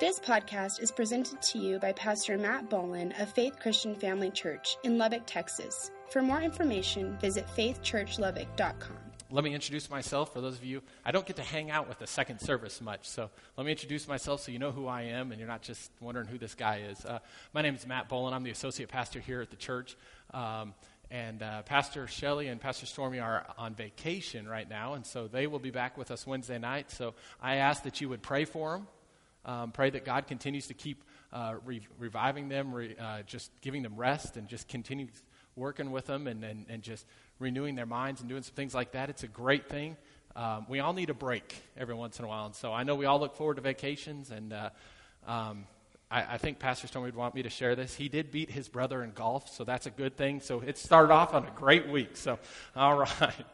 This podcast is presented to you by Pastor Matt Bullen of Faith Christian Family Church in Lubbock, Texas. For more information, visit faithchurchlubbock.com. Let me introduce myself for those of you. I don't get to hang out with the second service much, so let me introduce myself so you know who I am and you're not just wondering who this guy is. Uh, my name is Matt Bullen. I'm the associate pastor here at the church. Um, and uh, Pastor Shelley and Pastor Stormy are on vacation right now, and so they will be back with us Wednesday night. So I ask that you would pray for them. Um, pray that God continues to keep uh, re- reviving them, re- uh, just giving them rest, and just continue working with them and, and, and just renewing their minds and doing some things like that. It's a great thing. Um, we all need a break every once in a while. And so I know we all look forward to vacations. And uh, um, I, I, think Pastor Stone would want me to share this. He did beat his brother in golf, so that's a good thing. So it started off on a great week. So, all right.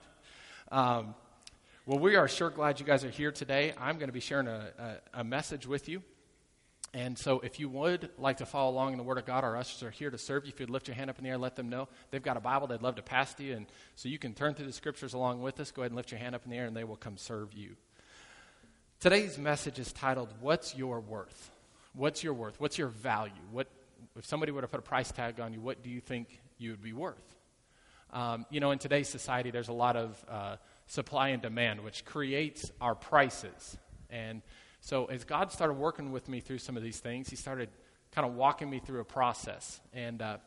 Um, well, we are sure glad you guys are here today. I'm going to be sharing a, a, a, message with you. And so, if you would like to follow along in the Word of God, our ushers are here to serve you. If you'd lift your hand up in the air, let them know. They've got a Bible they'd love to pass to you. And so, you can turn through the scriptures along with us. Go ahead and lift your hand up in the air, and they will come serve you. Today's message is titled, What's Your Worth? What's your worth? What's your value? What, if somebody were to put a price tag on you, what do you think you would be worth? Um, you know, in today's society, there's a lot of. Uh, supply and demand, which creates our prices. And so as God started working with me through some of these things, He started kind of walking me through a process. And uh,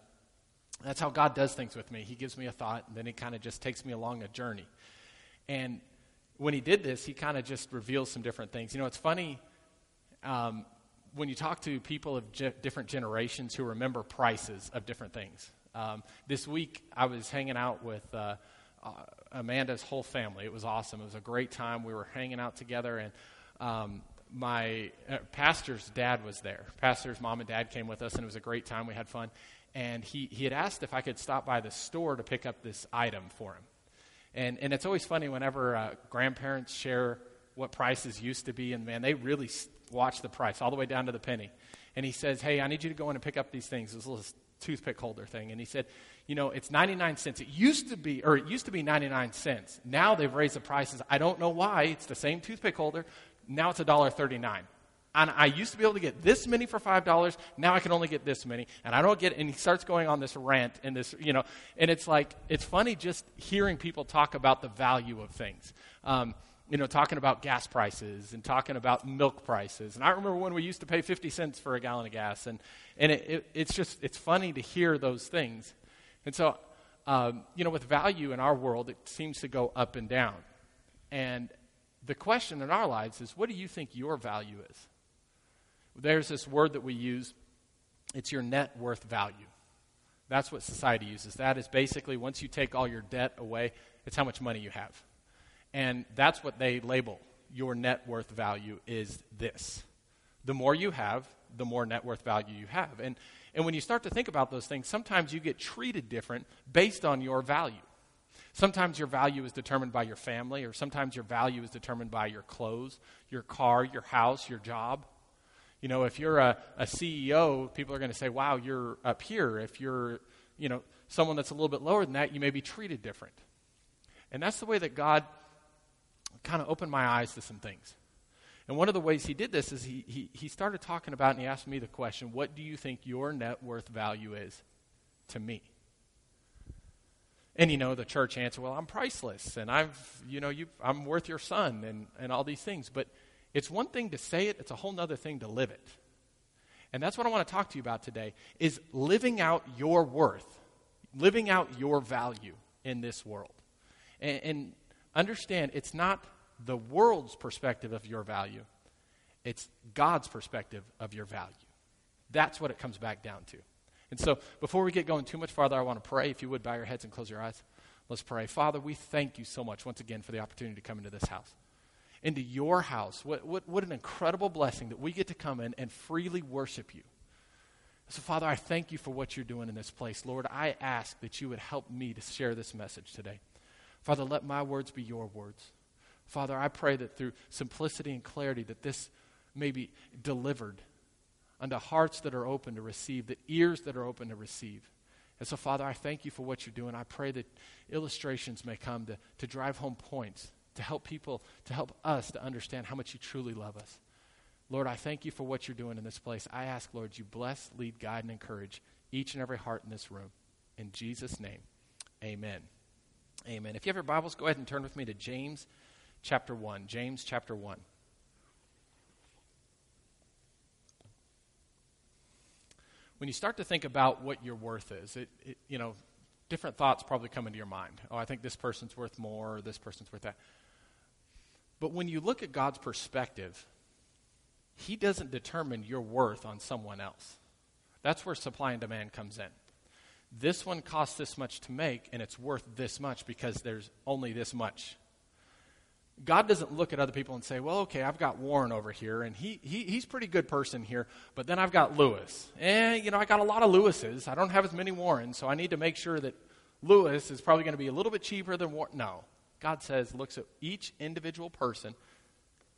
that's how God does things with me. He gives me a thought, and then He kind of just takes me along a journey. And when He did this, He kind of just reveals some different things. You know, it's funny. Um, when you talk to people of ge- different generations who remember prices of different things. Um, this week, I was hanging out with uh, uh, Amanda's whole family. It was awesome. It was a great time. We were hanging out together, and um, my uh, pastor's dad was there. Pastor's mom and dad came with us, and it was a great time. We had fun. And he, he had asked if I could stop by the store to pick up this item for him. And, and it's always funny whenever uh, grandparents share what prices used to be, and man, they really watch the price all the way down to the penny. And he says, Hey, I need you to go in and pick up these things, this little toothpick holder thing. And he said, you know, it's 99 cents. It used to be, or it used to be 99 cents. Now they've raised the prices. I don't know why. It's the same toothpick holder. Now it's $1.39. And I used to be able to get this many for $5. Now I can only get this many. And I don't get, and he starts going on this rant and this, you know, and it's like, it's funny just hearing people talk about the value of things. Um, you know, talking about gas prices and talking about milk prices. And I remember when we used to pay 50 cents for a gallon of gas. And, and it, it, it's just, it's funny to hear those things. And so, um, you know, with value in our world, it seems to go up and down. And the question in our lives is what do you think your value is? There's this word that we use, it's your net worth value. That's what society uses. That is basically once you take all your debt away, it's how much money you have. And that's what they label your net worth value is this. The more you have, the more net worth value you have. And, and when you start to think about those things, sometimes you get treated different based on your value. Sometimes your value is determined by your family, or sometimes your value is determined by your clothes, your car, your house, your job. You know, if you're a, a CEO, people are going to say, wow, you're up here. If you're, you know, someone that's a little bit lower than that, you may be treated different. And that's the way that God kind of opened my eyes to some things. And one of the ways he did this is he, he, he started talking about, and he asked me the question, What do you think your net worth value is to me? And you know, the church answered, Well, I'm priceless, and I've, you know, you, I'm worth your son, and, and all these things. But it's one thing to say it, it's a whole other thing to live it. And that's what I want to talk to you about today is living out your worth, living out your value in this world. And, and understand it's not the world's perspective of your value, it's God's perspective of your value. That's what it comes back down to. And so, before we get going too much farther, I want to pray. If you would, bow your heads and close your eyes. Let's pray. Father, we thank you so much once again for the opportunity to come into this house, into your house. What, what, what an incredible blessing that we get to come in and freely worship you. So, Father, I thank you for what you're doing in this place. Lord, I ask that you would help me to share this message today. Father, let my words be your words. Father, I pray that through simplicity and clarity that this may be delivered unto hearts that are open to receive, the ears that are open to receive. And so, Father, I thank you for what you're doing. I pray that illustrations may come to, to drive home points, to help people, to help us to understand how much you truly love us. Lord, I thank you for what you're doing in this place. I ask, Lord, you bless, lead, guide, and encourage each and every heart in this room. In Jesus' name, amen. Amen. If you have your Bibles, go ahead and turn with me to James chapter 1. James chapter 1. When you start to think about what your worth is, it, it, you know, different thoughts probably come into your mind. Oh, I think this person's worth more, or this person's worth that. But when you look at God's perspective, He doesn't determine your worth on someone else. That's where supply and demand comes in. This one costs this much to make, and it's worth this much because there's only this much. God doesn't look at other people and say, well, okay, I've got Warren over here, and he, he, he's a pretty good person here, but then I've got Lewis. And, you know, I got a lot of Lewises. I don't have as many Warrens, so I need to make sure that Lewis is probably going to be a little bit cheaper than Warren. No. God says, looks at each individual person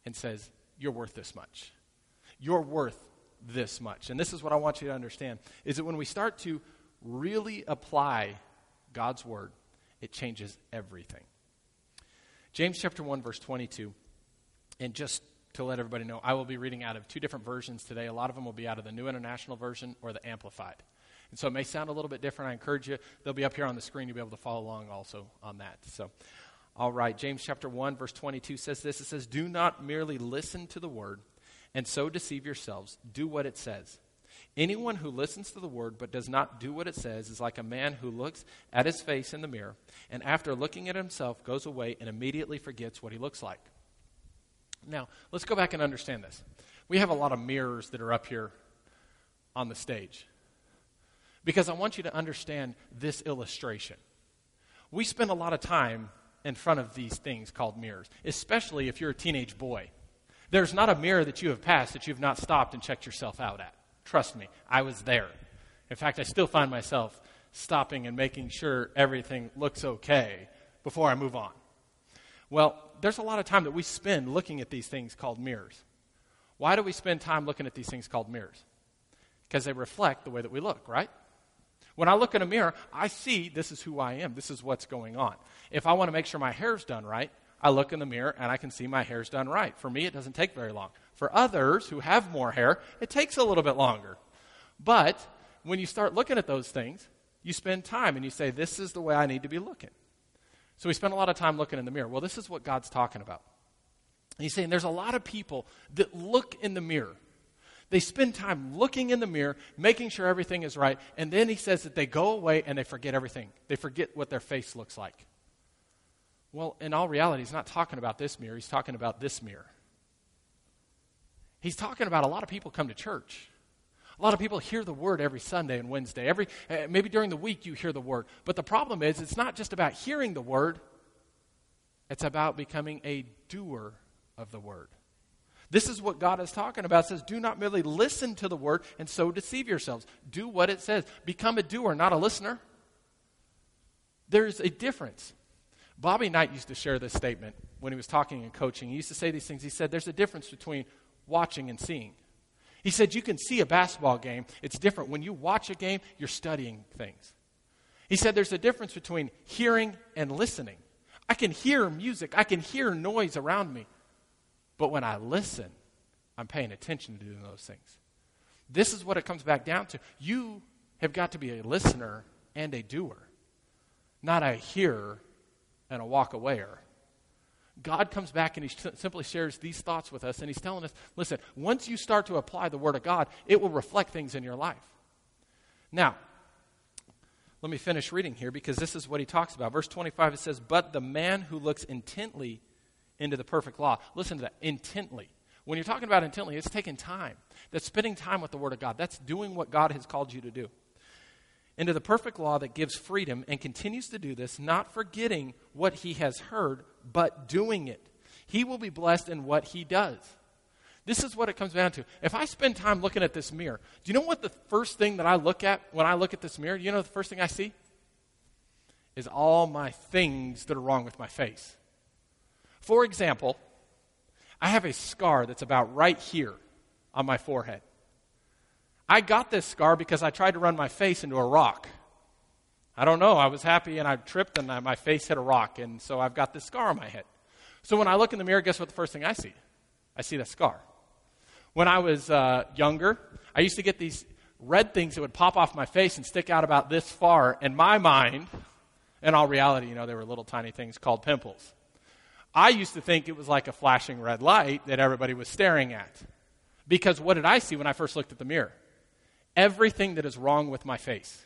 and says, you're worth this much. You're worth this much. And this is what I want you to understand is that when we start to really apply God's word, it changes everything. James chapter 1 verse 22. And just to let everybody know, I will be reading out of two different versions today. A lot of them will be out of the New International Version or the Amplified. And so it may sound a little bit different. I encourage you, they'll be up here on the screen. You'll be able to follow along also on that. So, all right, James chapter 1, verse 22 says this It says, Do not merely listen to the word and so deceive yourselves. Do what it says. Anyone who listens to the word but does not do what it says is like a man who looks at his face in the mirror and after looking at himself goes away and immediately forgets what he looks like. Now, let's go back and understand this. We have a lot of mirrors that are up here on the stage because I want you to understand this illustration. We spend a lot of time in front of these things called mirrors, especially if you're a teenage boy. There's not a mirror that you have passed that you've not stopped and checked yourself out at. Trust me, I was there. In fact, I still find myself stopping and making sure everything looks okay before I move on. Well, there's a lot of time that we spend looking at these things called mirrors. Why do we spend time looking at these things called mirrors? Because they reflect the way that we look, right? When I look in a mirror, I see this is who I am. This is what's going on. If I want to make sure my hair's done right, I look in the mirror and I can see my hair's done right. For me, it doesn't take very long. For others who have more hair, it takes a little bit longer. But when you start looking at those things, you spend time and you say, This is the way I need to be looking. So we spend a lot of time looking in the mirror. Well, this is what God's talking about. He's saying there's a lot of people that look in the mirror. They spend time looking in the mirror, making sure everything is right, and then he says that they go away and they forget everything. They forget what their face looks like. Well, in all reality, he's not talking about this mirror, he's talking about this mirror. He's talking about a lot of people come to church. A lot of people hear the word every Sunday and Wednesday. Every, uh, maybe during the week you hear the word. But the problem is, it's not just about hearing the word, it's about becoming a doer of the word. This is what God is talking about. It says, do not merely listen to the word and so deceive yourselves. Do what it says. Become a doer, not a listener. There's a difference. Bobby Knight used to share this statement when he was talking and coaching. He used to say these things. He said, There's a difference between watching and seeing. He said, You can see a basketball game, it's different. When you watch a game, you're studying things. He said, There's a difference between hearing and listening. I can hear music, I can hear noise around me. But when I listen, I'm paying attention to doing those things. This is what it comes back down to. You have got to be a listener and a doer, not a hearer and a walk awayer. God comes back and he simply shares these thoughts with us, and he's telling us listen, once you start to apply the Word of God, it will reflect things in your life. Now, let me finish reading here because this is what he talks about. Verse 25 it says, But the man who looks intently into the perfect law, listen to that, intently. When you're talking about intently, it's taking time. That's spending time with the Word of God. That's doing what God has called you to do into the perfect law that gives freedom and continues to do this, not forgetting what he has heard, but doing it. He will be blessed in what he does. This is what it comes down to. If I spend time looking at this mirror, do you know what the first thing that I look at when I look at this mirror? Do you know the first thing I see? Is all my things that are wrong with my face. For example, I have a scar that's about right here on my forehead. I got this scar because I tried to run my face into a rock. I don't know. I was happy and I tripped and I, my face hit a rock, and so I've got this scar on my head. So when I look in the mirror, guess what the first thing I see? I see the scar. When I was uh, younger, I used to get these red things that would pop off my face and stick out about this far. In my mind, in all reality, you know, they were little tiny things called pimples. I used to think it was like a flashing red light that everybody was staring at. Because what did I see when I first looked at the mirror? Everything that is wrong with my face,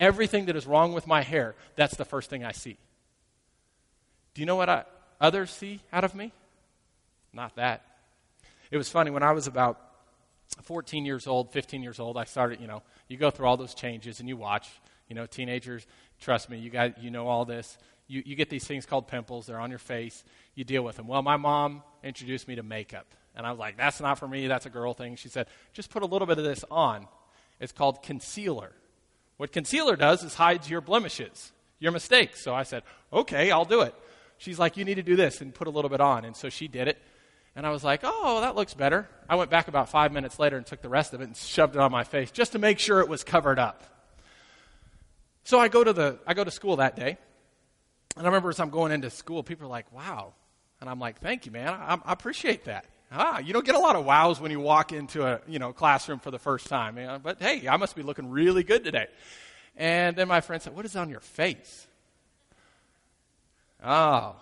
everything that is wrong with my hair, that's the first thing I see. Do you know what I, others see out of me? Not that. It was funny when I was about 14 years old, 15 years old, I started, you know, you go through all those changes and you watch, you know, teenagers, trust me, you guys, you know all this. You, you get these things called pimples, they're on your face, you deal with them. Well, my mom introduced me to makeup. And I was like, that's not for me, that's a girl thing. She said, just put a little bit of this on. It's called concealer. What concealer does is hides your blemishes, your mistakes. So I said, okay, I'll do it. She's like, you need to do this and put a little bit on. And so she did it. And I was like, oh, that looks better. I went back about five minutes later and took the rest of it and shoved it on my face just to make sure it was covered up. So I go to, the, I go to school that day. And I remember as I'm going into school, people are like, wow. And I'm like, thank you, man. I, I appreciate that. Ah, you don't get a lot of wows when you walk into a you know classroom for the first time. You know? But hey, I must be looking really good today. And then my friend said, "What is on your face?" Oh,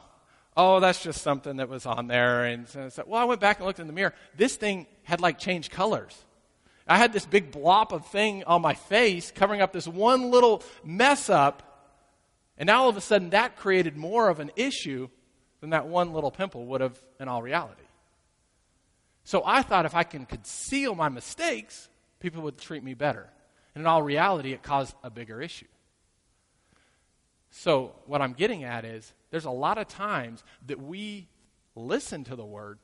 oh, that's just something that was on there. And so I said, well, I went back and looked in the mirror. This thing had like changed colors. I had this big blob of thing on my face covering up this one little mess up. And now all of a sudden that created more of an issue than that one little pimple would have in all reality. So I thought if I can conceal my mistakes, people would treat me better. And in all reality, it caused a bigger issue. So, what I'm getting at is there's a lot of times that we listen to the word,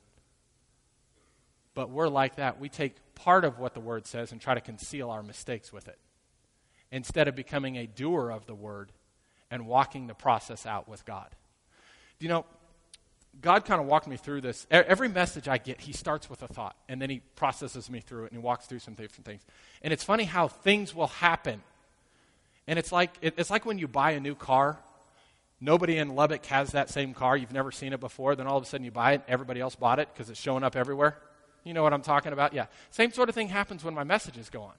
but we're like that. We take part of what the word says and try to conceal our mistakes with it instead of becoming a doer of the word and walking the process out with God. Do you know, God kind of walked me through this. Every message I get, He starts with a thought, and then He processes me through it, and He walks through some different things. And it's funny how things will happen. And it's like, it's like when you buy a new car Nobody in Lubbock has that same car. You've never seen it before. Then all of a sudden you buy it. Everybody else bought it because it's showing up everywhere. You know what I'm talking about? Yeah. Same sort of thing happens when my messages go on.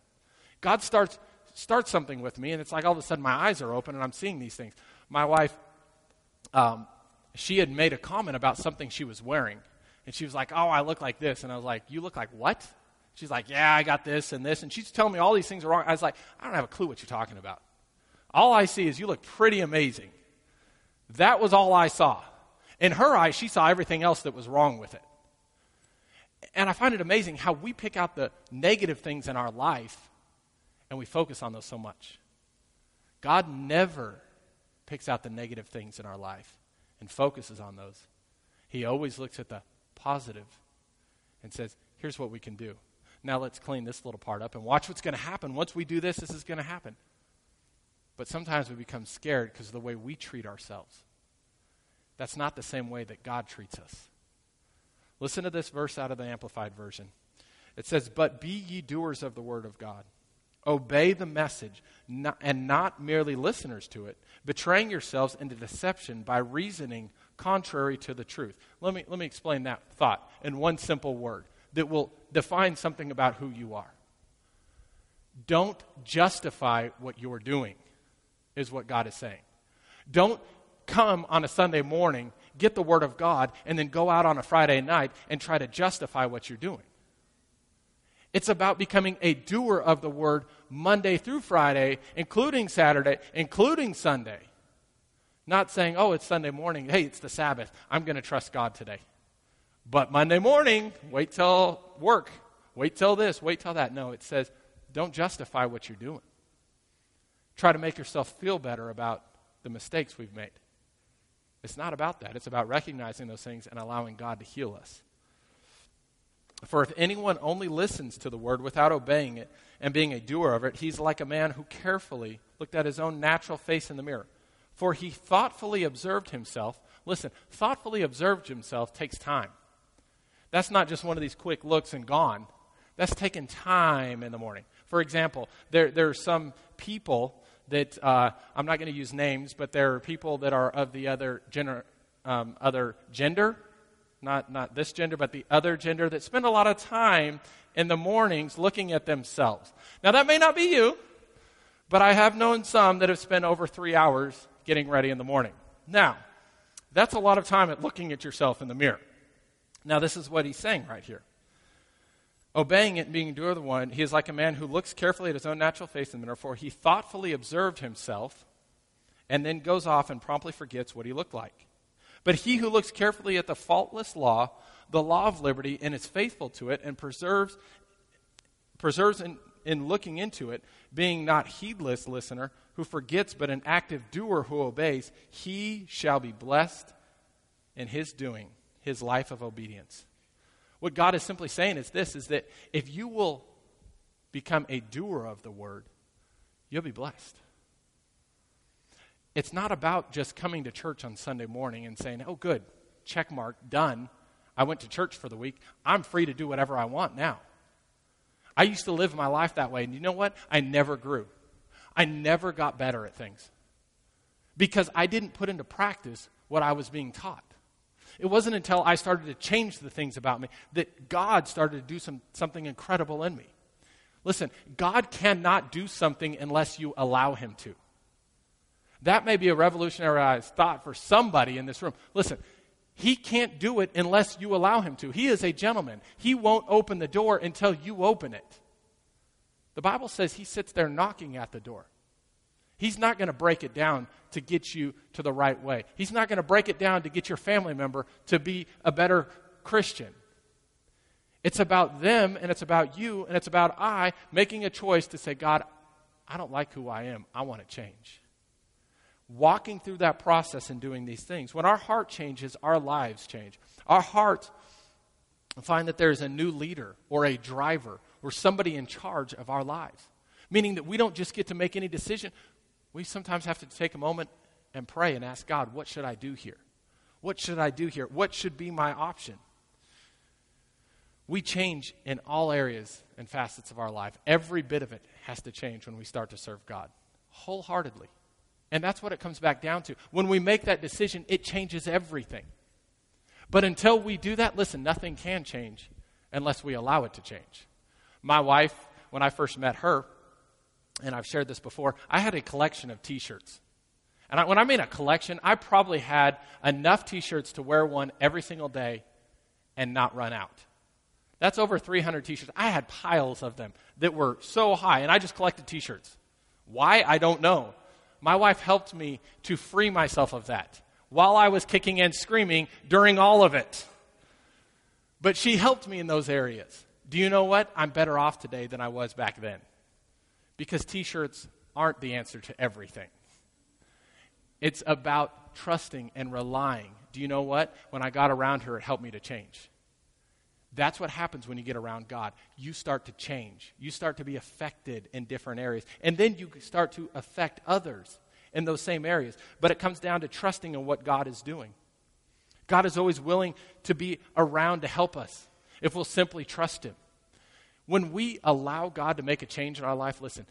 God starts starts something with me, and it's like all of a sudden my eyes are open and I'm seeing these things. My wife, um, she had made a comment about something she was wearing, and she was like, "Oh, I look like this," and I was like, "You look like what?" She's like, "Yeah, I got this and this," and she's telling me all these things are wrong. I was like, "I don't have a clue what you're talking about. All I see is you look pretty amazing." That was all I saw. In her eyes, she saw everything else that was wrong with it. And I find it amazing how we pick out the negative things in our life and we focus on those so much. God never picks out the negative things in our life and focuses on those. He always looks at the positive and says, here's what we can do. Now let's clean this little part up and watch what's going to happen. Once we do this, this is going to happen. But sometimes we become scared because of the way we treat ourselves. That's not the same way that God treats us. Listen to this verse out of the Amplified Version. It says, But be ye doers of the word of God. Obey the message, not, and not merely listeners to it, betraying yourselves into deception by reasoning contrary to the truth. Let me, let me explain that thought in one simple word that will define something about who you are. Don't justify what you're doing is what God is saying. Don't come on a Sunday morning, get the Word of God, and then go out on a Friday night and try to justify what you're doing. It's about becoming a doer of the Word Monday through Friday, including Saturday, including Sunday. Not saying, oh, it's Sunday morning. Hey, it's the Sabbath. I'm going to trust God today. But Monday morning, wait till work. Wait till this. Wait till that. No, it says, don't justify what you're doing try to make yourself feel better about the mistakes we've made. It's not about that. It's about recognizing those things and allowing God to heal us. For if anyone only listens to the word without obeying it and being a doer of it, he's like a man who carefully looked at his own natural face in the mirror. For he thoughtfully observed himself. Listen, thoughtfully observed himself takes time. That's not just one of these quick looks and gone. That's taking time in the morning. For example, there, there are some people that uh, I'm not going to use names, but there are people that are of the other, gener- um, other gender. Not, not this gender, but the other gender, that spend a lot of time in the mornings looking at themselves. Now, that may not be you, but I have known some that have spent over three hours getting ready in the morning. Now, that's a lot of time at looking at yourself in the mirror. Now, this is what he's saying right here. Obeying it and being doer of the one, he is like a man who looks carefully at his own natural face in the mirror, for he thoughtfully observed himself and then goes off and promptly forgets what he looked like. But he who looks carefully at the faultless law, the law of liberty, and is faithful to it and preserves, preserves in, in looking into it, being not heedless listener who forgets, but an active doer who obeys, he shall be blessed in his doing, his life of obedience. What God is simply saying is this is that if you will become a doer of the word, you'll be blessed. It's not about just coming to church on Sunday morning and saying, oh, good, check mark, done. I went to church for the week. I'm free to do whatever I want now. I used to live my life that way, and you know what? I never grew. I never got better at things because I didn't put into practice what I was being taught. It wasn't until I started to change the things about me that God started to do some, something incredible in me. Listen, God cannot do something unless you allow Him to. That may be a revolutionary thought for somebody in this room. Listen, he can't do it unless you allow him to. He is a gentleman. He won't open the door until you open it. The Bible says he sits there knocking at the door. He's not going to break it down to get you to the right way. He's not going to break it down to get your family member to be a better Christian. It's about them and it's about you and it's about I making a choice to say, God, I don't like who I am. I want to change walking through that process and doing these things. When our heart changes, our lives change. Our heart find that there's a new leader or a driver or somebody in charge of our lives. Meaning that we don't just get to make any decision. We sometimes have to take a moment and pray and ask God, what should I do here? What should I do here? What should be my option? We change in all areas and facets of our life. Every bit of it has to change when we start to serve God wholeheartedly. And that's what it comes back down to. When we make that decision, it changes everything. But until we do that, listen, nothing can change unless we allow it to change. My wife, when I first met her, and I've shared this before, I had a collection of t shirts. And I, when I mean a collection, I probably had enough t shirts to wear one every single day and not run out. That's over 300 t shirts. I had piles of them that were so high, and I just collected t shirts. Why? I don't know my wife helped me to free myself of that while I was kicking and screaming during all of it. But she helped me in those areas. Do you know what? I'm better off today than I was back then. Because t shirts aren't the answer to everything. It's about trusting and relying. Do you know what? When I got around her, it helped me to change. That's what happens when you get around God. You start to change. You start to be affected in different areas. And then you start to affect others in those same areas. But it comes down to trusting in what God is doing. God is always willing to be around to help us if we'll simply trust Him. When we allow God to make a change in our life, listen,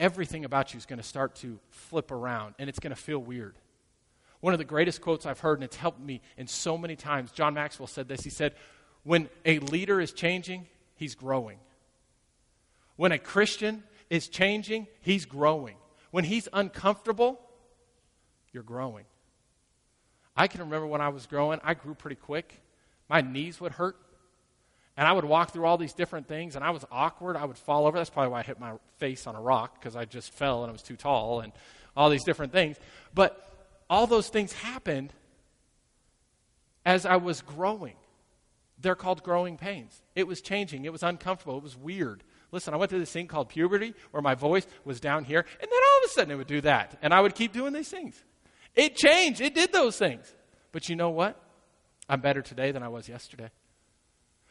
everything about you is going to start to flip around and it's going to feel weird. One of the greatest quotes I've heard, and it's helped me in so many times, John Maxwell said this. He said, when a leader is changing, he's growing. When a Christian is changing, he's growing. When he's uncomfortable, you're growing. I can remember when I was growing, I grew pretty quick. My knees would hurt. And I would walk through all these different things, and I was awkward. I would fall over. That's probably why I hit my face on a rock, because I just fell and I was too tall, and all these different things. But all those things happened as I was growing. They're called growing pains. It was changing, it was uncomfortable, it was weird. Listen, I went through this thing called puberty where my voice was down here, and then all of a sudden it would do that. And I would keep doing these things. It changed, it did those things. But you know what? I'm better today than I was yesterday.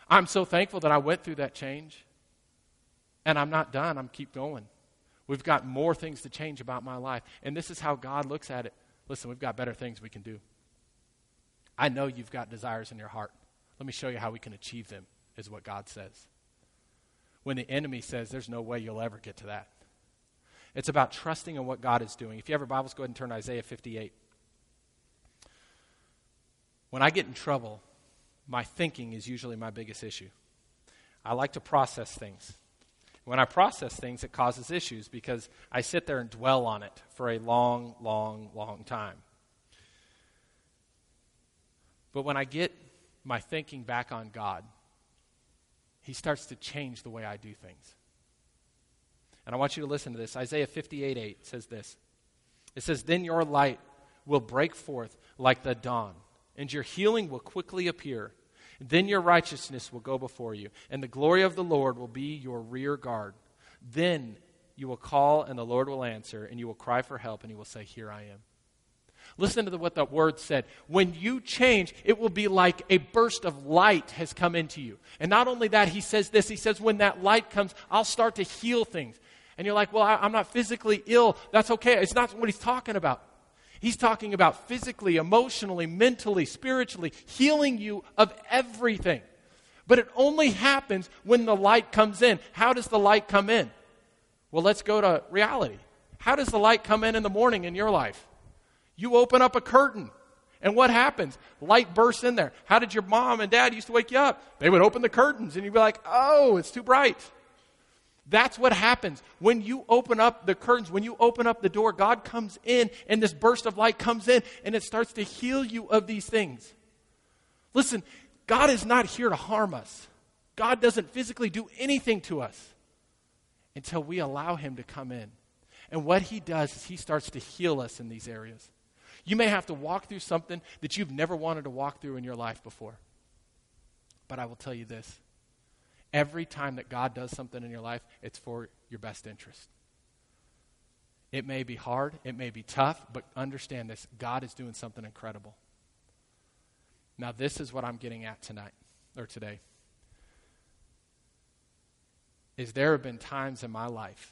I'm so thankful that I went through that change. And I'm not done, I'm keep going. We've got more things to change about my life. And this is how God looks at it. Listen, we've got better things we can do. I know you've got desires in your heart. Let me show you how we can achieve them, is what God says. When the enemy says, there's no way you'll ever get to that. It's about trusting in what God is doing. If you have your Bibles, go ahead and turn to Isaiah 58. When I get in trouble, my thinking is usually my biggest issue. I like to process things. When I process things, it causes issues because I sit there and dwell on it for a long, long, long time. But when I get my thinking back on God, He starts to change the way I do things. And I want you to listen to this. Isaiah 58 8 says this It says, Then your light will break forth like the dawn, and your healing will quickly appear. Then your righteousness will go before you, and the glory of the Lord will be your rear guard. Then you will call, and the Lord will answer, and you will cry for help, and he will say, Here I am. Listen to the, what the word said. When you change, it will be like a burst of light has come into you. And not only that, he says this he says, When that light comes, I'll start to heal things. And you're like, Well, I, I'm not physically ill. That's okay. It's not what he's talking about. He's talking about physically, emotionally, mentally, spiritually, healing you of everything. But it only happens when the light comes in. How does the light come in? Well, let's go to reality. How does the light come in in the morning in your life? You open up a curtain. And what happens? Light bursts in there. How did your mom and dad used to wake you up? They would open the curtains and you'd be like, oh, it's too bright. That's what happens. When you open up the curtains, when you open up the door, God comes in and this burst of light comes in and it starts to heal you of these things. Listen, God is not here to harm us. God doesn't physically do anything to us until we allow Him to come in. And what He does is He starts to heal us in these areas. You may have to walk through something that you've never wanted to walk through in your life before. But I will tell you this Every time that God does something in your life, it's for your best interest. It may be hard, it may be tough, but understand this God is doing something incredible. Now, this is what I'm getting at tonight or today. Is there have been times in my life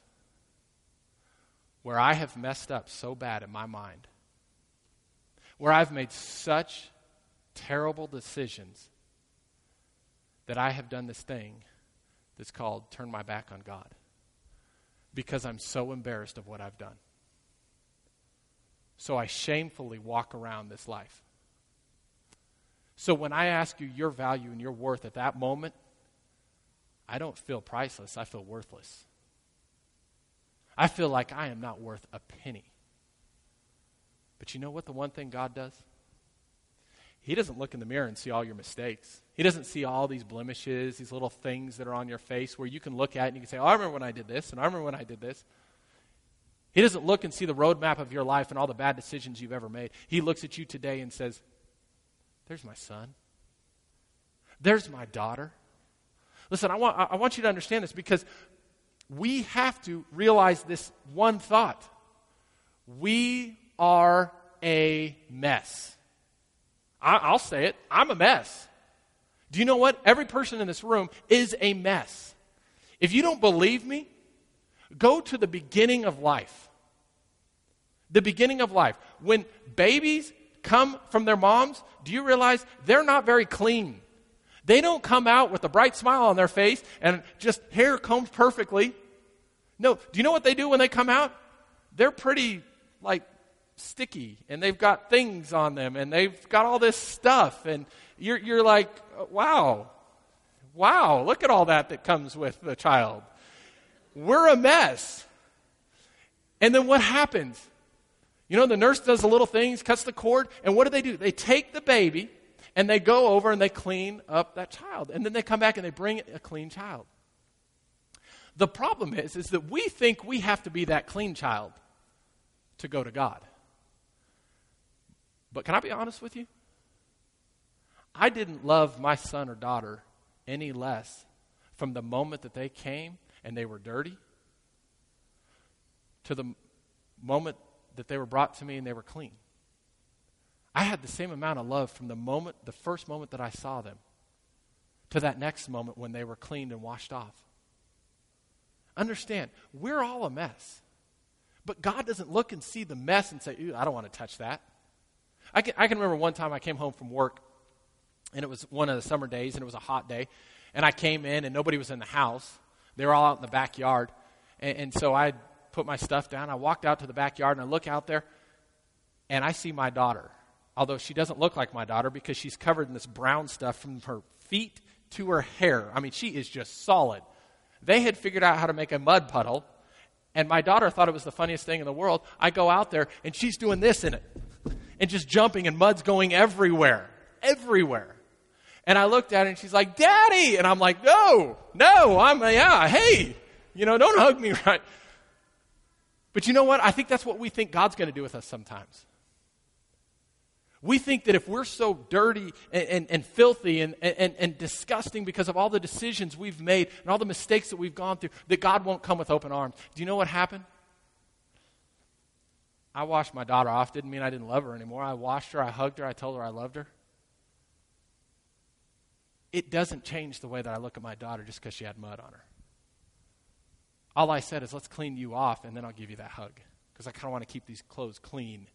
where I have messed up so bad in my mind, where I've made such terrible decisions that I have done this thing that's called Turn My Back on God because I'm so embarrassed of what I've done. So I shamefully walk around this life. So when I ask you your value and your worth at that moment, I don't feel priceless, I feel worthless. I feel like I am not worth a penny. But you know what the one thing God does? He doesn't look in the mirror and see all your mistakes. He doesn't see all these blemishes, these little things that are on your face where you can look at and you can say, Oh, I remember when I did this, and I remember when I did this. He doesn't look and see the roadmap of your life and all the bad decisions you've ever made. He looks at you today and says, There's my son. There's my daughter. Listen, I want, I want you to understand this because we have to realize this one thought. We are a mess. I, will say it. I'm a mess. Do you know what? Every person in this room is a mess. If you don't believe me, go to the beginning of life. The beginning of life. When babies come from their moms, do you realize they're not very clean? They don't come out with a bright smile on their face and just hair combed perfectly. No, do you know what they do when they come out? They're pretty like sticky and they've got things on them and they've got all this stuff and you're, you're like wow. Wow look at all that that comes with the child. We're a mess. And then what happens? You know the nurse does the little things cuts the cord and what do they do? They take the baby and they go over and they clean up that child. And then they come back and they bring a clean child. The problem is is that we think we have to be that clean child to go to god but can I be honest with you? I didn't love my son or daughter any less from the moment that they came and they were dirty to the moment that they were brought to me and they were clean. I had the same amount of love from the moment, the first moment that I saw them, to that next moment when they were cleaned and washed off. Understand, we're all a mess. But God doesn't look and see the mess and say, I don't want to touch that. I can, I can remember one time I came home from work, and it was one of the summer days, and it was a hot day. And I came in, and nobody was in the house. They were all out in the backyard. And, and so I put my stuff down. I walked out to the backyard, and I look out there, and I see my daughter although she doesn't look like my daughter because she's covered in this brown stuff from her feet to her hair. I mean, she is just solid. They had figured out how to make a mud puddle, and my daughter thought it was the funniest thing in the world. I go out there, and she's doing this in it, and just jumping, and mud's going everywhere. Everywhere. And I looked at her, and she's like, Daddy! And I'm like, No, no, I'm, yeah, hey, you know, don't hug me right. But you know what? I think that's what we think God's going to do with us sometimes. We think that if we're so dirty and, and, and filthy and, and, and disgusting because of all the decisions we've made and all the mistakes that we've gone through, that God won't come with open arms. Do you know what happened? I washed my daughter off. Didn't mean I didn't love her anymore. I washed her, I hugged her, I told her I loved her. It doesn't change the way that I look at my daughter just because she had mud on her. All I said is, let's clean you off, and then I'll give you that hug because I kind of want to keep these clothes clean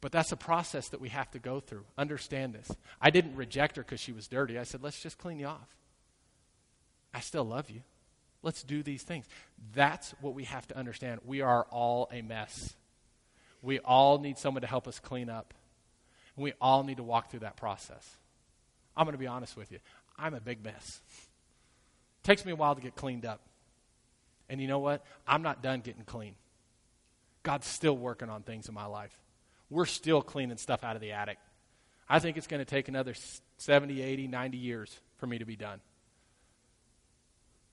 but that's a process that we have to go through. Understand this. I didn't reject her because she was dirty. I said, let's just clean you off. I still love you. Let's do these things. That's what we have to understand. We are all a mess. We all need someone to help us clean up. We all need to walk through that process. I'm going to be honest with you. I'm a big mess. It takes me a while to get cleaned up. And you know what? I'm not done getting clean. God's still working on things in my life we're still cleaning stuff out of the attic. I think it's going to take another 70, 80, 90 years for me to be done.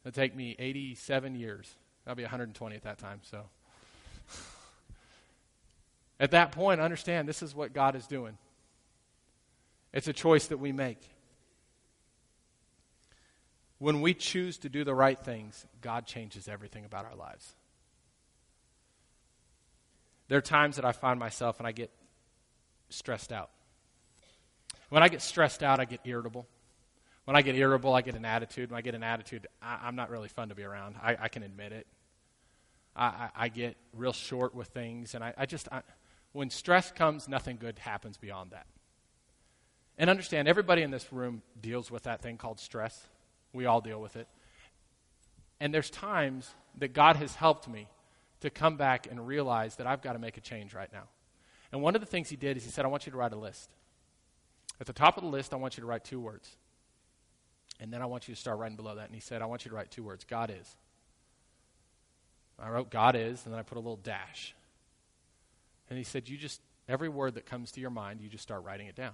It'll take me 87 years. I'll be 120 at that time, so. At that point, understand this is what God is doing. It's a choice that we make. When we choose to do the right things, God changes everything about our lives. There are times that I find myself and I get stressed out. When I get stressed out, I get irritable. When I get irritable, I get an attitude. When I get an attitude, I, am not really fun to be around. I, I can admit it. I, I, I, get real short with things, and I, I just, when stress comes, nothing good happens beyond that. And understand, everybody in this room deals with that thing called stress. We all deal with it. And there's times that God has helped me to come back and realize that I've got to make a change right now. And one of the things he did is he said, I want you to write a list. At the top of the list, I want you to write two words. And then I want you to start writing below that. And he said, I want you to write two words God is. I wrote God is, and then I put a little dash. And he said, You just, every word that comes to your mind, you just start writing it down.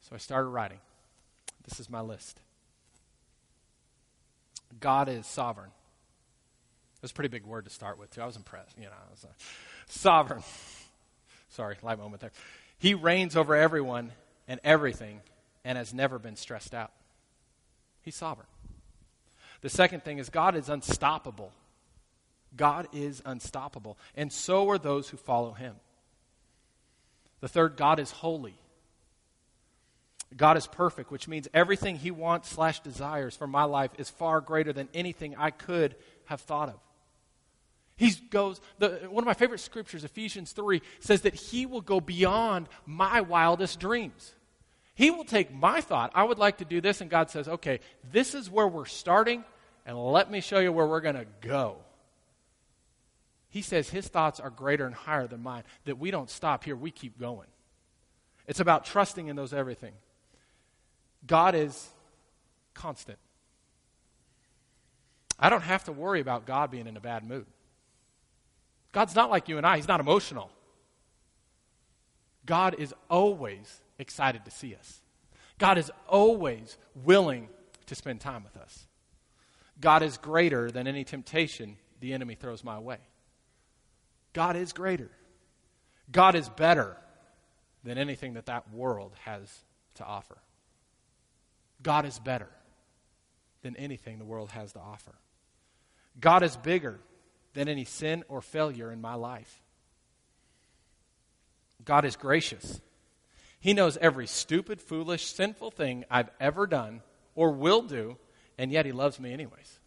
So I started writing. This is my list God is sovereign. That's a pretty big word to start with, too. I was impressed. You know, was, uh, sovereign. Sorry, light moment there. He reigns over everyone and everything and has never been stressed out. He's sovereign. The second thing is God is unstoppable. God is unstoppable, and so are those who follow him. The third, God is holy. God is perfect, which means everything he wants slash desires for my life is far greater than anything I could have thought of. He goes, the, one of my favorite scriptures, Ephesians 3, says that he will go beyond my wildest dreams. He will take my thought, I would like to do this, and God says, okay, this is where we're starting, and let me show you where we're going to go. He says his thoughts are greater and higher than mine, that we don't stop here, we keep going. It's about trusting in those everything. God is constant. I don't have to worry about God being in a bad mood. God's not like you and I, He's not emotional. God is always excited to see us. God is always willing to spend time with us. God is greater than any temptation the enemy throws my way. God is greater. God is better than anything that that world has to offer. God is better than anything the world has to offer. God is bigger than any sin or failure in my life. God is gracious. He knows every stupid, foolish, sinful thing I've ever done or will do, and yet He loves me anyways.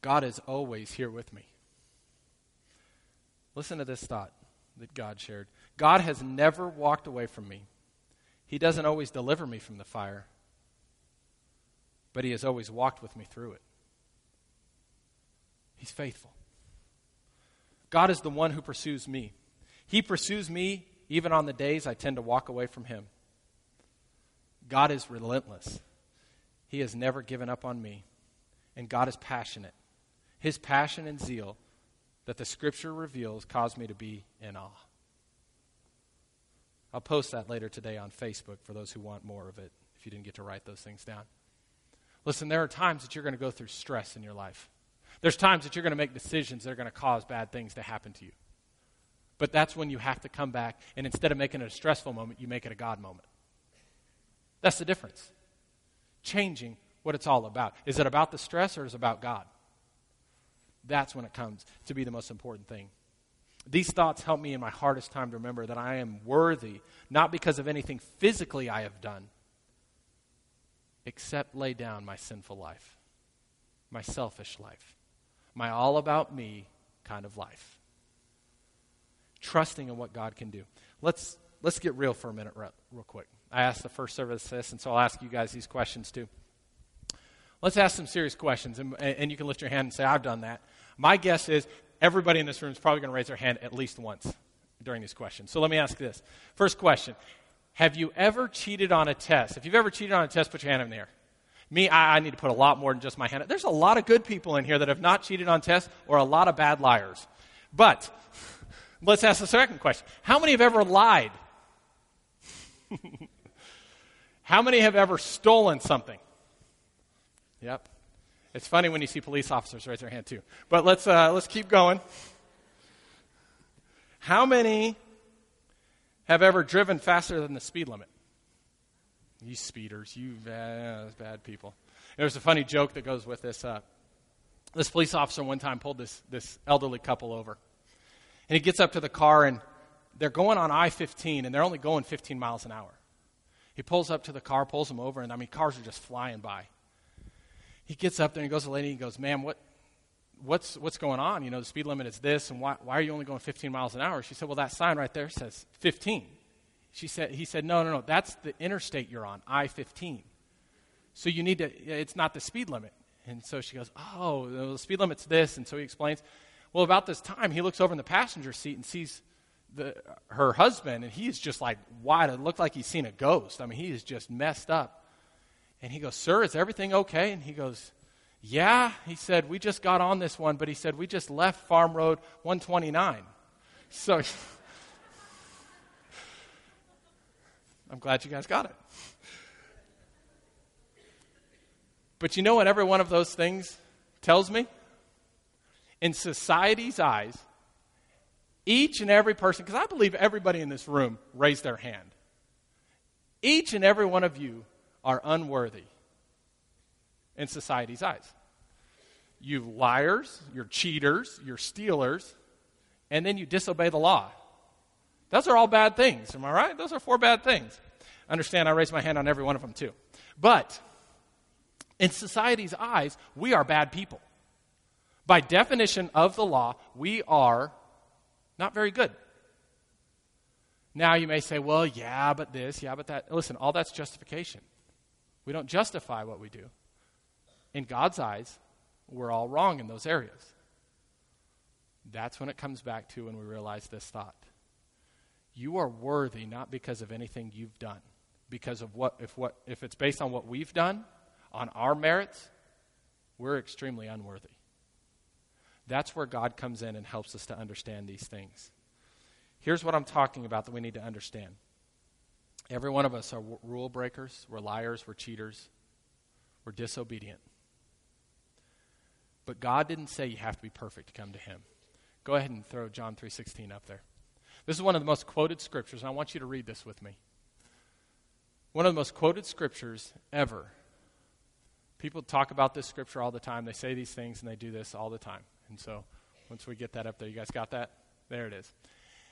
God is always here with me. Listen to this thought that God shared God has never walked away from me. He doesn't always deliver me from the fire, but He has always walked with me through it. He's faithful. God is the one who pursues me. He pursues me even on the days I tend to walk away from Him. God is relentless. He has never given up on me. And God is passionate. His passion and zeal that the Scripture reveals cause me to be in awe. I'll post that later today on Facebook for those who want more of it, if you didn't get to write those things down. Listen, there are times that you're going to go through stress in your life. There's times that you're going to make decisions that are going to cause bad things to happen to you. But that's when you have to come back, and instead of making it a stressful moment, you make it a God moment. That's the difference. Changing what it's all about. Is it about the stress or is it about God? That's when it comes to be the most important thing. These thoughts help me in my hardest time to remember that I am worthy, not because of anything physically I have done, except lay down my sinful life, my selfish life, my all about me kind of life. Trusting in what God can do. Let's, let's get real for a minute, real quick. I asked the first service this, and so I'll ask you guys these questions too. Let's ask some serious questions, and, and you can lift your hand and say, I've done that. My guess is everybody in this room is probably going to raise their hand at least once during these questions. So let me ask this. First question Have you ever cheated on a test? If you've ever cheated on a test, put your hand in the air. Me, I, I need to put a lot more than just my hand. There's a lot of good people in here that have not cheated on tests or a lot of bad liars. But let's ask the second question How many have ever lied? How many have ever stolen something? Yep. It's funny when you see police officers raise their hand too. But let's, uh, let's keep going. How many have ever driven faster than the speed limit? You speeders, you bad, bad people. There's a funny joke that goes with this. Uh, this police officer one time pulled this, this elderly couple over. And he gets up to the car, and they're going on I 15, and they're only going 15 miles an hour. He pulls up to the car, pulls them over, and I mean, cars are just flying by he gets up there and he goes to the lady and he goes, Ma'am, what, what's, what's going on? You know, the speed limit is this, and why, why are you only going 15 miles an hour? She said, Well, that sign right there says 15. She said, he said, No, no, no, that's the interstate you're on, I 15. So you need to, it's not the speed limit. And so she goes, Oh, the speed limit's this. And so he explains, Well, about this time, he looks over in the passenger seat and sees the, her husband, and he's just like wide. It looked like he's seen a ghost. I mean, he is just messed up. And he goes, Sir, is everything okay? And he goes, Yeah. He said, We just got on this one, but he said, We just left Farm Road 129. So I'm glad you guys got it. But you know what every one of those things tells me? In society's eyes, each and every person, because I believe everybody in this room raised their hand. Each and every one of you are unworthy in society's eyes. You liars, you're cheaters, you're stealers, and then you disobey the law. Those are all bad things, am I right? Those are four bad things. Understand, I raise my hand on every one of them too. But in society's eyes, we are bad people. By definition of the law, we are not very good. Now you may say, well, yeah, but this, yeah, but that. Listen, all that's justification. We don't justify what we do. In God's eyes, we're all wrong in those areas. That's when it comes back to when we realize this thought. You are worthy not because of anything you've done, because of what if what if it's based on what we've done, on our merits, we're extremely unworthy. That's where God comes in and helps us to understand these things. Here's what I'm talking about that we need to understand. Every one of us are w- rule breakers, we're liars, we're cheaters, we're disobedient. But God didn't say you have to be perfect to come to him. Go ahead and throw John 3:16 up there. This is one of the most quoted scriptures, and I want you to read this with me. One of the most quoted scriptures ever. People talk about this scripture all the time. They say these things and they do this all the time. And so once we get that up there, you guys got that? There it is.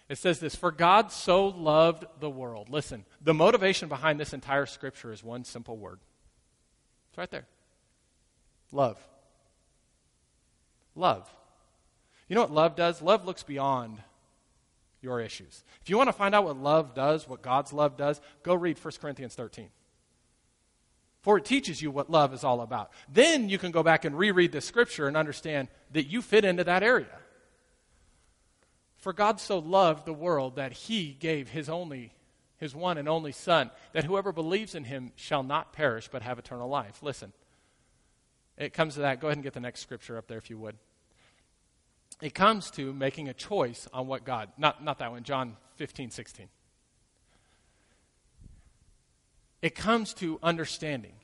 It says this For God so loved the world. Listen, the motivation behind this entire scripture is one simple word. It's right there love. Love. You know what love does? Love looks beyond your issues. If you want to find out what love does, what God's love does, go read 1 Corinthians 13. For it teaches you what love is all about. Then you can go back and reread the scripture and understand that you fit into that area. For God so loved the world that he gave his only his one and only son that whoever believes in him shall not perish but have eternal life. Listen. It comes to that. Go ahead and get the next scripture up there if you would. It comes to making a choice on what God, not, not that one, John 15, 16. It comes to understanding.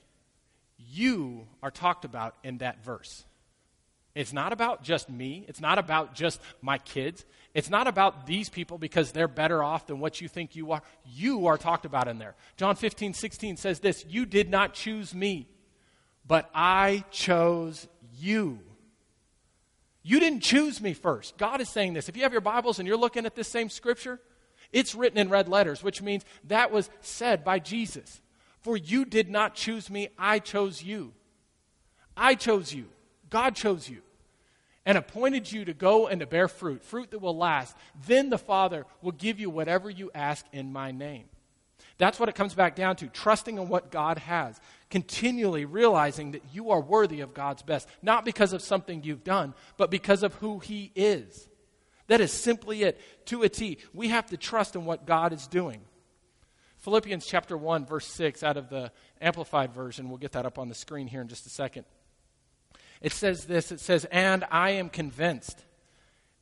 You are talked about in that verse. It's not about just me. It's not about just my kids. It's not about these people because they're better off than what you think you are. You are talked about in there. John 15, 16 says this You did not choose me, but I chose you. You didn't choose me first. God is saying this. If you have your Bibles and you're looking at this same scripture, it's written in red letters, which means that was said by Jesus. For you did not choose me, I chose you. I chose you. God chose you and appointed you to go and to bear fruit, fruit that will last. Then the Father will give you whatever you ask in my name. That's what it comes back down to trusting in what God has, continually realizing that you are worthy of God's best, not because of something you've done, but because of who He is. That is simply it, to a T. We have to trust in what God is doing. Philippians chapter 1, verse 6, out of the Amplified Version, we'll get that up on the screen here in just a second. It says this it says, And I am convinced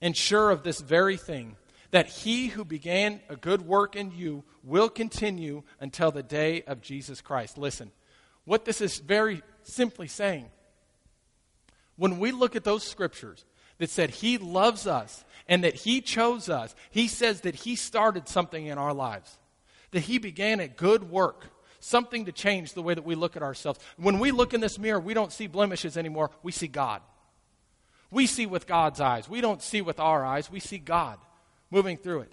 and sure of this very thing, that he who began a good work in you will continue until the day of Jesus Christ. Listen, what this is very simply saying, when we look at those scriptures that said he loves us and that he chose us, he says that he started something in our lives, that he began a good work something to change the way that we look at ourselves. When we look in this mirror, we don't see blemishes anymore, we see God. We see with God's eyes. We don't see with our eyes, we see God moving through it.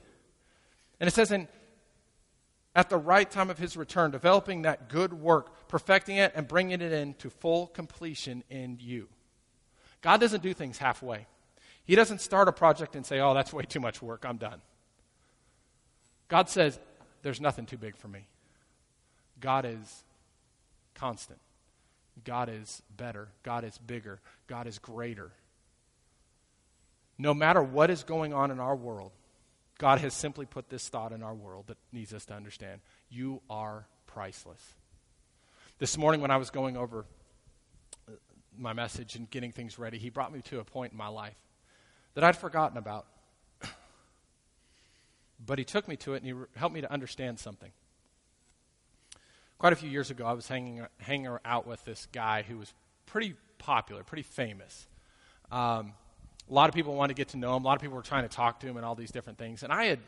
And it says, in, at the right time of his return, developing that good work, perfecting it, and bringing it into full completion in you. God doesn't do things halfway. He doesn't start a project and say, oh, that's way too much work, I'm done. God says, there's nothing too big for me. God is constant. God is better. God is bigger. God is greater. No matter what is going on in our world, God has simply put this thought in our world that needs us to understand. You are priceless. This morning, when I was going over my message and getting things ready, He brought me to a point in my life that I'd forgotten about. but He took me to it and He helped me to understand something quite a few years ago, I was hanging, hanging out with this guy who was pretty popular, pretty famous. Um, a lot of people wanted to get to know him. A lot of people were trying to talk to him and all these different things. And I had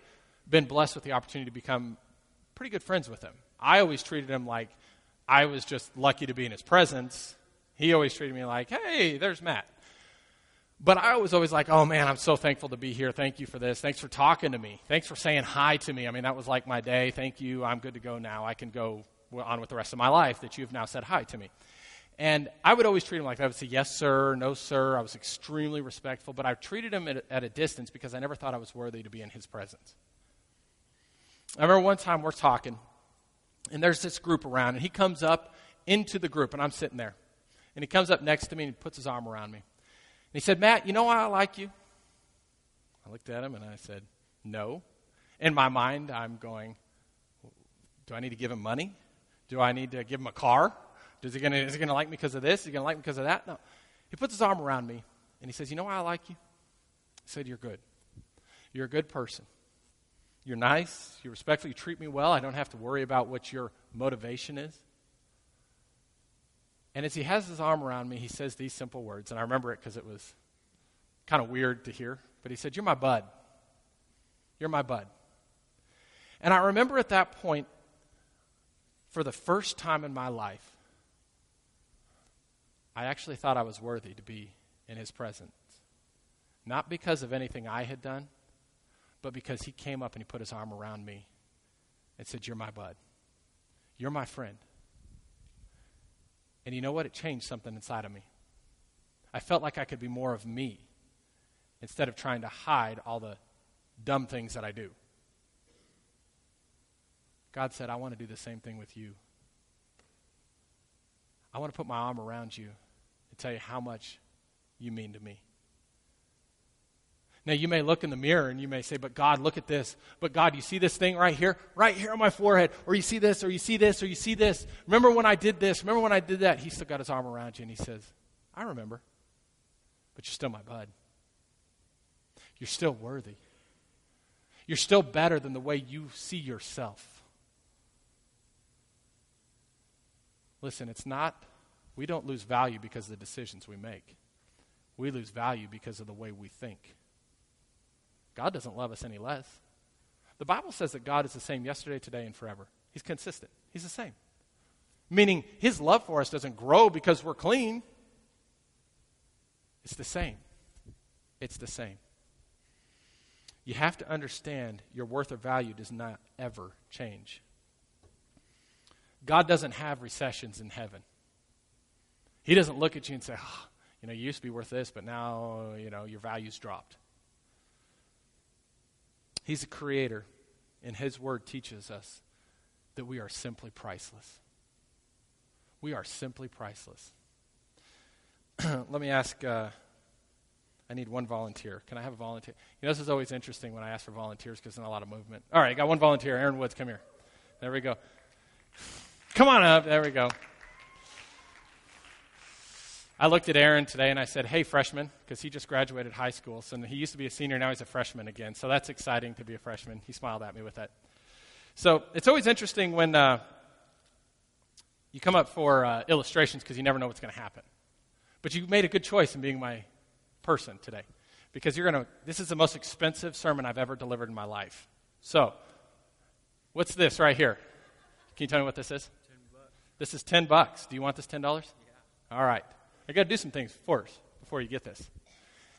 been blessed with the opportunity to become pretty good friends with him. I always treated him like I was just lucky to be in his presence. He always treated me like, hey, there's Matt. But I was always like, oh man, I'm so thankful to be here. Thank you for this. Thanks for talking to me. Thanks for saying hi to me. I mean, that was like my day. Thank you. I'm good to go now. I can go on with the rest of my life that you've now said hi to me. And I would always treat him like that. I would say, yes, sir, no, sir. I was extremely respectful, but I treated him at, at a distance because I never thought I was worthy to be in his presence. I remember one time we're talking, and there's this group around, and he comes up into the group, and I'm sitting there. And he comes up next to me and puts his arm around me. And he said, Matt, you know why I like you? I looked at him and I said, No. In my mind, I'm going, Do I need to give him money? Do I need to give him a car? Is he going to like me because of this? Is he to like me because of that? No. He puts his arm around me and he says, You know why I like you? He said, You're good. You're a good person. You're nice. You're respectful. You treat me well. I don't have to worry about what your motivation is. And as he has his arm around me, he says these simple words, and I remember it because it was kind of weird to hear. But he said, You're my bud. You're my bud. And I remember at that point for the first time in my life, I actually thought I was worthy to be in his presence. Not because of anything I had done, but because he came up and he put his arm around me and said, You're my bud. You're my friend. And you know what? It changed something inside of me. I felt like I could be more of me instead of trying to hide all the dumb things that I do. God said, I want to do the same thing with you. I want to put my arm around you and tell you how much you mean to me. Now, you may look in the mirror and you may say, But God, look at this. But God, you see this thing right here? Right here on my forehead. Or you see this, or you see this, or you see this. Remember when I did this? Remember when I did that? He still got his arm around you and he says, I remember. But you're still my bud. You're still worthy. You're still better than the way you see yourself. Listen, it's not, we don't lose value because of the decisions we make. We lose value because of the way we think. God doesn't love us any less. The Bible says that God is the same yesterday, today, and forever. He's consistent, He's the same. Meaning, His love for us doesn't grow because we're clean. It's the same. It's the same. You have to understand your worth or value does not ever change. God doesn't have recessions in heaven. He doesn't look at you and say, oh, you know, you used to be worth this, but now, you know, your value's dropped. He's a creator, and His Word teaches us that we are simply priceless. We are simply priceless. Let me ask uh, I need one volunteer. Can I have a volunteer? You know, this is always interesting when I ask for volunteers because there's not a lot of movement. All right, I got one volunteer. Aaron Woods, come here. There we go. Come on up. There we go. I looked at Aaron today and I said, Hey, freshman, because he just graduated high school. So he used to be a senior, now he's a freshman again. So that's exciting to be a freshman. He smiled at me with that. So it's always interesting when uh, you come up for uh, illustrations because you never know what's going to happen. But you made a good choice in being my person today because you're going to, this is the most expensive sermon I've ever delivered in my life. So, what's this right here? Can you tell me what this is? This is 10 bucks. Do you want this $10? Yeah. All right. I got to do some things first before you get this.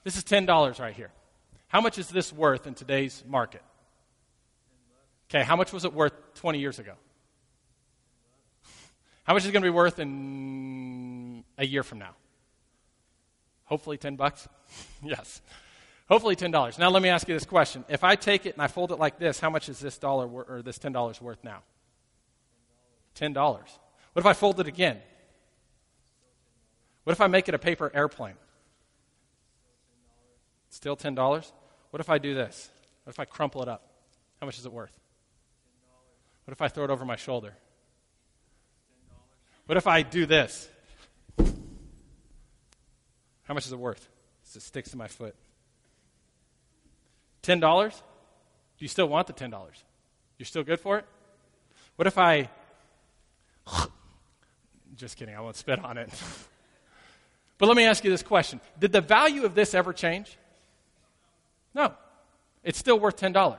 This is $10 right here. How much is this worth in today's market? Okay, how much was it worth 20 years ago? How much is it going to be worth in a year from now? Hopefully 10 bucks? yes. Hopefully $10. Now let me ask you this question. If I take it and I fold it like this, how much is this dollar wor- or this $10 worth now? $10. What if I fold it again? What if I make it a paper airplane? Still $10? What if I do this? What if I crumple it up? How much is it worth? What if I throw it over my shoulder? What if I do this? How much is it worth? It sticks to my foot. $10? Do you still want the $10? You're still good for it? What if I. Just kidding, I won't spit on it. but let me ask you this question Did the value of this ever change? No. It's still worth $10.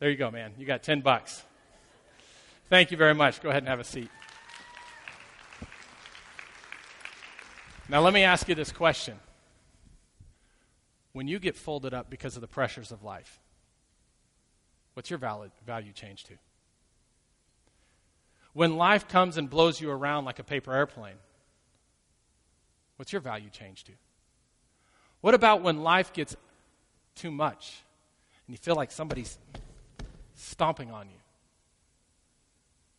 There you go, man. You got 10 bucks. Thank you very much. Go ahead and have a seat. Now, let me ask you this question. When you get folded up because of the pressures of life, what's your value change to? When life comes and blows you around like a paper airplane, what's your value change to? What about when life gets too much and you feel like somebody's stomping on you?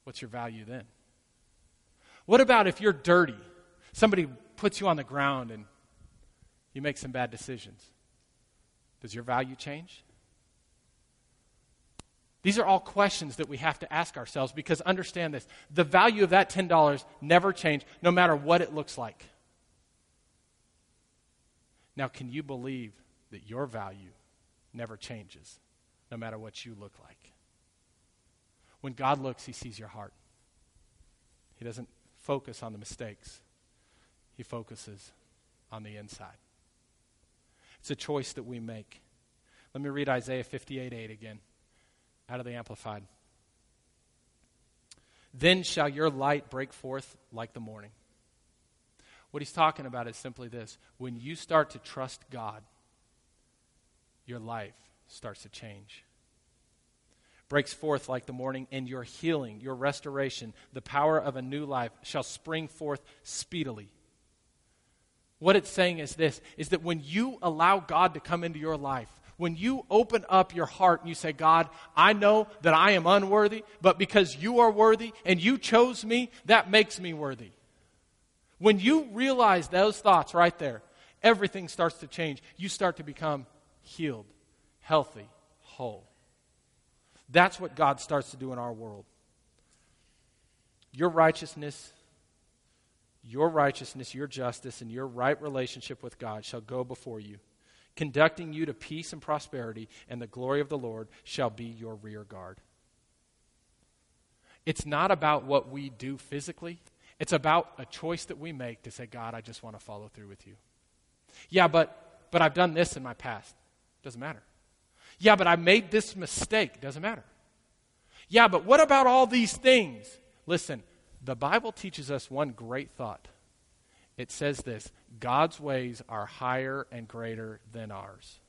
What's your value then? What about if you're dirty? Somebody puts you on the ground and you make some bad decisions. Does your value change? These are all questions that we have to ask ourselves because understand this the value of that $10 never changed, no matter what it looks like. Now, can you believe that your value never changes, no matter what you look like? When God looks, He sees your heart. He doesn't focus on the mistakes, he focuses on the inside. It's a choice that we make. Let me read Isaiah 58 8 again, out of the Amplified. Then shall your light break forth like the morning. What he's talking about is simply this when you start to trust God, your life starts to change. Breaks forth like the morning, and your healing, your restoration, the power of a new life shall spring forth speedily. What it's saying is this is that when you allow God to come into your life, when you open up your heart and you say, God, I know that I am unworthy, but because you are worthy and you chose me, that makes me worthy. When you realize those thoughts right there, everything starts to change. You start to become healed, healthy, whole. That's what God starts to do in our world. Your righteousness, your righteousness, your justice, and your right relationship with God shall go before you, conducting you to peace and prosperity, and the glory of the Lord shall be your rear guard. It's not about what we do physically, it's about a choice that we make to say, God, I just want to follow through with you. Yeah, but, but I've done this in my past. Doesn't matter. Yeah, but I made this mistake. Doesn't matter. Yeah, but what about all these things? Listen, the Bible teaches us one great thought. It says this God's ways are higher and greater than ours.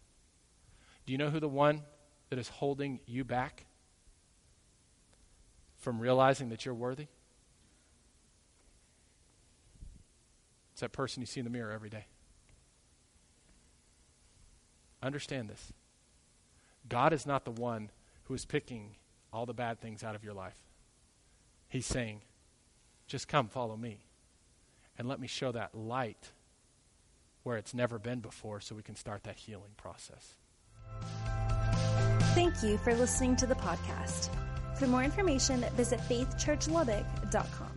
Do you know who the one that is holding you back from realizing that you're worthy? It's that person you see in the mirror every day. Understand this. God is not the one who is picking all the bad things out of your life. He's saying, just come follow me and let me show that light where it's never been before so we can start that healing process. Thank you for listening to the podcast. For more information, visit faithchurchlubbock.com.